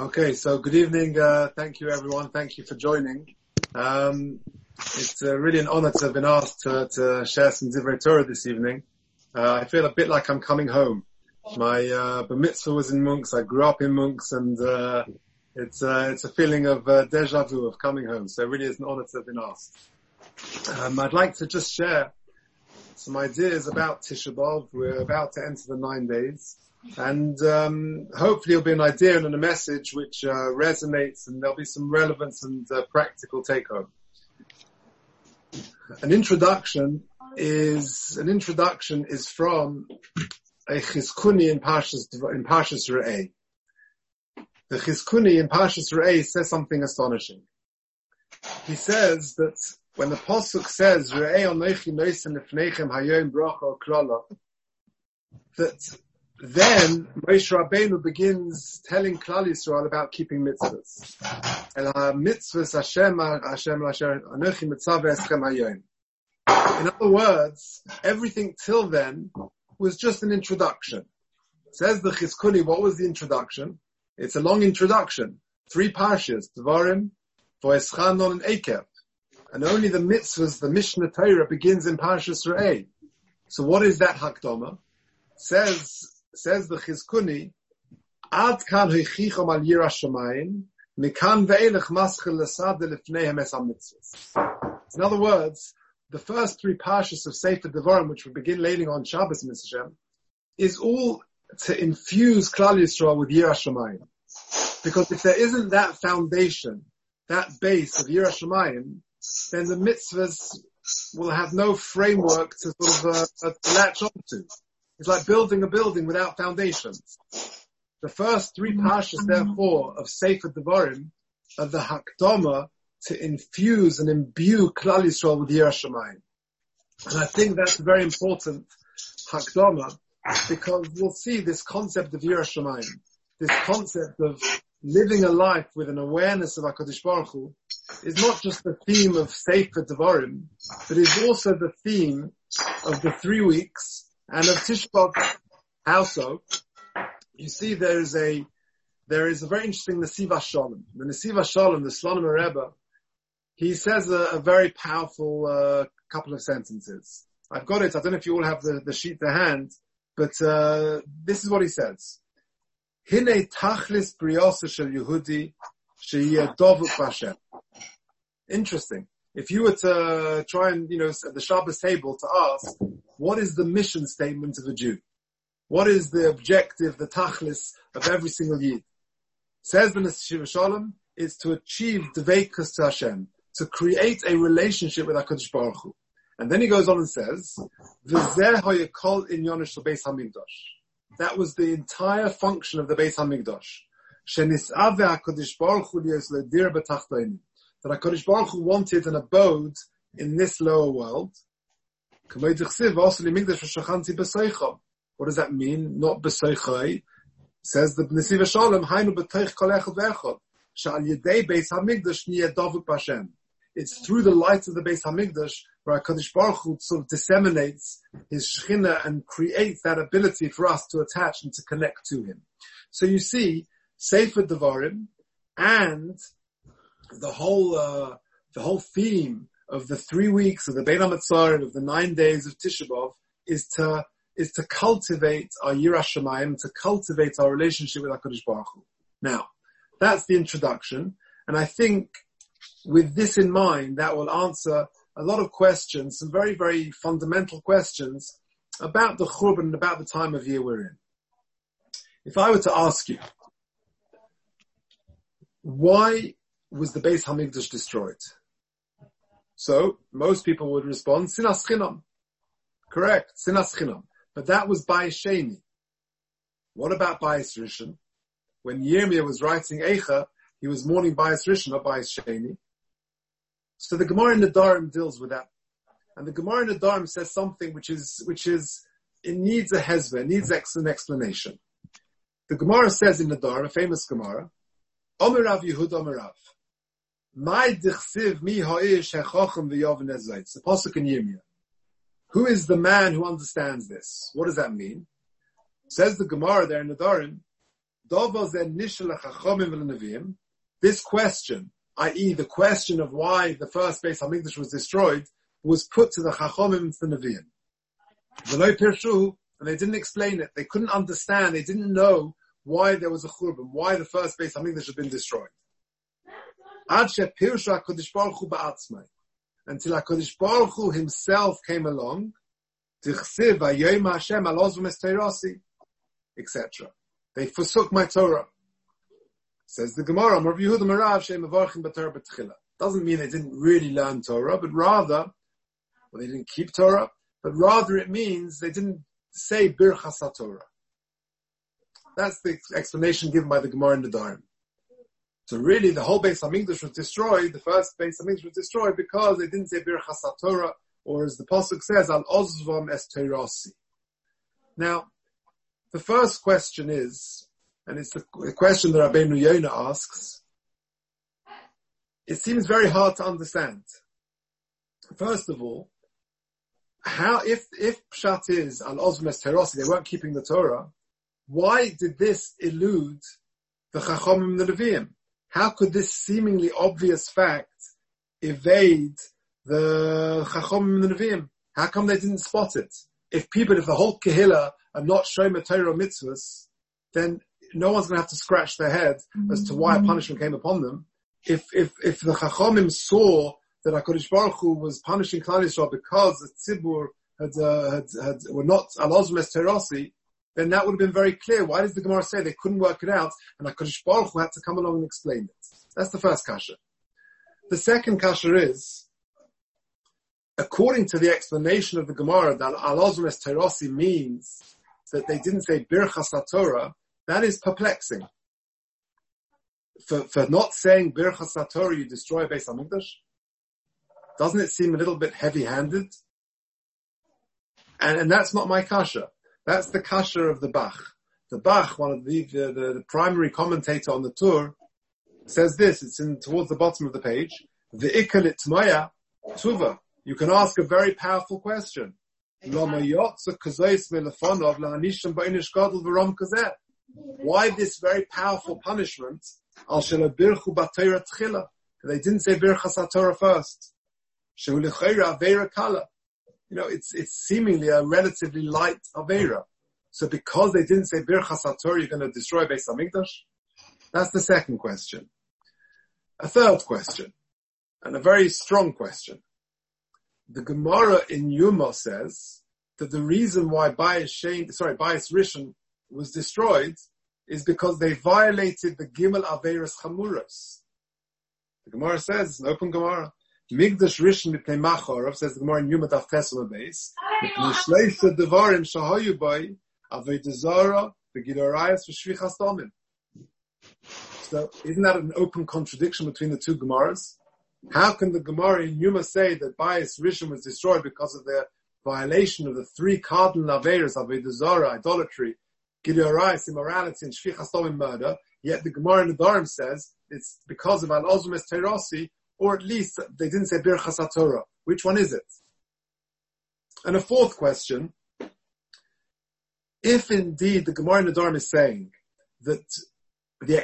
Okay, so good evening. Uh, thank you, everyone. Thank you for joining. Um, it's uh, really an honor to have been asked to, to share some Divrei Torah this evening. Uh, I feel a bit like I'm coming home. My uh, bar mitzvah was in Monks. I grew up in Monks, and uh, it's uh, it's a feeling of uh, deja vu of coming home. So it really is an honor to have been asked. Um, I'd like to just share some ideas about Tisha B'av. We're about to enter the nine days. And um, hopefully it'll be an idea and a message which uh, resonates and there'll be some relevance and uh, practical take home. An introduction is, an introduction is from a Chizkuni in Pashas, in Pashas Re'eh. The Chizkuni in Pashas Re'eh says something astonishing. He says that when the Pasuk says, Re'eh onoichi noisen lefneichem hayoim bracha klala, that then Moshe Rabbeinu begins telling Klal Yisrael about keeping mitzvahs. El mitzvahs Hashem Hashem Anochi. In other words, everything till then was just an introduction. Says the Chizkuni, what was the introduction? It's a long introduction. Three parshas, Devarim, Voeschanon and Ekev. And only the mitzvahs, the Mishnah Torah begins in Parshas Re'eh. So what is that Hakdama? Says says the Chizkuni, Ad kan heichichom al yira shamayim, mikan ve'elech maschel lesad lefneihem es. In other words, the first three parshas of Sefer Devarim, which we begin laying on Shabbos Mitzvah, is all to infuse Klal Yisrael with Yira Shamayim. Because if there isn't that foundation, that base of Yira Shamayim, then the mitzvahs will have no framework to sort of uh, to latch onto. It's like building a building without foundations. The first three parshas, therefore, of Sefer Devarim are the Hakdama to infuse and imbue Klal Yisrael with Yira Shamayim. And I think that's very important Hakdama because we'll see this concept of Yira Shamayim, this concept of living a life with an awareness of HaKadosh Baruch Hu is not just the theme of Sefer Devarim, but is also the theme of the three weeks and of Tisha B'av, how so? You see there is a, there is a very interesting Nesivos Shalom. The Nesivos Shalom, the Slonim Rebbe, he says a, a very powerful uh, couple of sentences. I've got it. I don't know if you all have the, the sheet to hand, but uh, this is what he says. Hine tachlis briosa shel Yehudi dovuk Interesting. If you were to try and, you know, at the Shabbos table to ask, what is the mission statement of a Jew? What is the objective, the tachlis of every single Yid? Says the Nesivos Shalom, is to achieve Dveikus to Hashem, to create a relationship with HaKadosh Baruch Hu. And then he goes on and says, That was the entire function of the Beis HaMikdash. That HaKadosh Baruch Hu wanted an abode in this lower world, what does that mean? Not b'soichai. Says the Nesivos Shalom, Hainu b'toich kol echad ve'echad. Sha'al yedei Beis. It's through the light of the Beis HaMikdash where HaKadosh Baruch Hu sort of disseminates his Shechina and creates that ability for us to attach and to connect to him. So you see, Sefer Devarim and the whole, uh, the whole theme of the three weeks of the Bein HaMetzarim, of the nine days of Tisha B'Av, is to, is to cultivate our Yirashamayim, to cultivate our relationship with HaKadosh Baruch Hu. Now, that's the introduction, and I think with this in mind, that will answer a lot of questions, some very, very fundamental questions about the Churban and about the time of year we're in. If I were to ask you, why was the Beis Hamikdash destroyed? So most people would respond, sinas chinam. Correct, sinas chinam. But that was by Sheni. What about Bayis Rishon? When Yirmiyah was writing Eicha, he was mourning Bayis Rishon, not Bayis Sheni. So the Gemara in Nedarim deals with that. And the Gemara in Nedarim says something which is, which is, it needs a it needs an explanation. The Gemara says in Nedarim, a famous Gemara, Omer Rav Yehud Omer Rav. My dichsiv mi ha'ish hechochem v'yovin. The Pasuk in Yirmiyah. Who is the man who understands this? What does that mean? Says the Gemara there in Nedarim, This question, i.e. the question of why the first Beis Hamikdash was destroyed, was put to the Chachomim and the Nevi'im. And they didn't explain it. They couldn't understand. They didn't know why there was a churban, why the first Beis Hamikdash had been destroyed. Until HaKadosh Baruch Hu himself came along, etc. They forsook my Torah. Says the Gemara, Doesn't mean they didn't really learn Torah, but rather, well, they didn't keep Torah, but rather it means they didn't say Birchas Torah. That's the explanation given by the Gemara in Nedarim. So really, the whole Beis Hamikdash was destroyed. The first Beis Hamikdash was destroyed because they didn't say Birchas Torah, or as the pasuk says, Al Ozvam Es Now, the first question is, and it's the, question that Rabbeinu Yonah asks, it seems very hard to understand. First of all, how, if, if Pshat is al Ozmes Terosi, they weren't keeping the Torah, why did this elude the Chachomim and the Nevi'im? How could this seemingly obvious fact evade the Chachomim and the Nevi'im? How come they didn't spot it? If people, if the whole Kehillah are not showing Torah mitzvahs, then no one's going to have to scratch their head as to why a punishment came upon them. If, if, if the Chachomim saw that HaKadosh Baruch Hu was punishing Klal Yisrael because the Tzibur had, uh, had, had, were not alozmes terasi, then that would have been very clear. Why does the Gemara say they couldn't work it out and HaKadosh Baruch Hu had to come along and explain it? That's the first kasha. The second kasha is, according to the explanation of the Gemara that Alozmes Terasi means that they didn't say Birchas Torah, that is perplexing. For, for not saying Birchas Torah, you destroy Beis Hamikdash? Doesn't it seem a little bit heavy-handed? And, and that's not my kasha. That's the kasha of the Bach. The Bach, one of the, the, the, primary commentator on the Tur, says this. It's in towards the bottom of the page. The ikalit maya tuva. You can ask a very powerful question. Why this very powerful punishment? They didn't say birchas Torah first. You know, it's, it's seemingly a relatively light Avera. So because they didn't say Birchas you're going to destroy Beis HaMikdash? That's the second question. A third question, and a very strong question. The Gemara in Yuma says that the reason why Bayis Shein, sorry, Bayis Rishon was destroyed is because they violated the Gimel Averis Chamuras. The Gemara says, it's an open Gemara. Migdash Rishon Mipnei Machorov, says the Gemara in Yuma Daf Tesla base, Mipnei Shleisha Devarim Shahoyu Boy, Avodah Zara, Begidorayas V'Shvichas Domim. So, isn't that an open contradiction between the two Gemaras? How can the Gemara in Yuma say that Bayis Rishon was destroyed because of the violation of the three cardinal Averas, Avodah Zara, idolatry, Gidorayas, immorality, and Shvichas Domim murder, yet the Gemara in Nedarim says it's because of Al-Ozumis Terasi, or at least they didn't say Birchas Torah. Which one is it? And a fourth question, if indeed the Gemara Nadarim is saying that the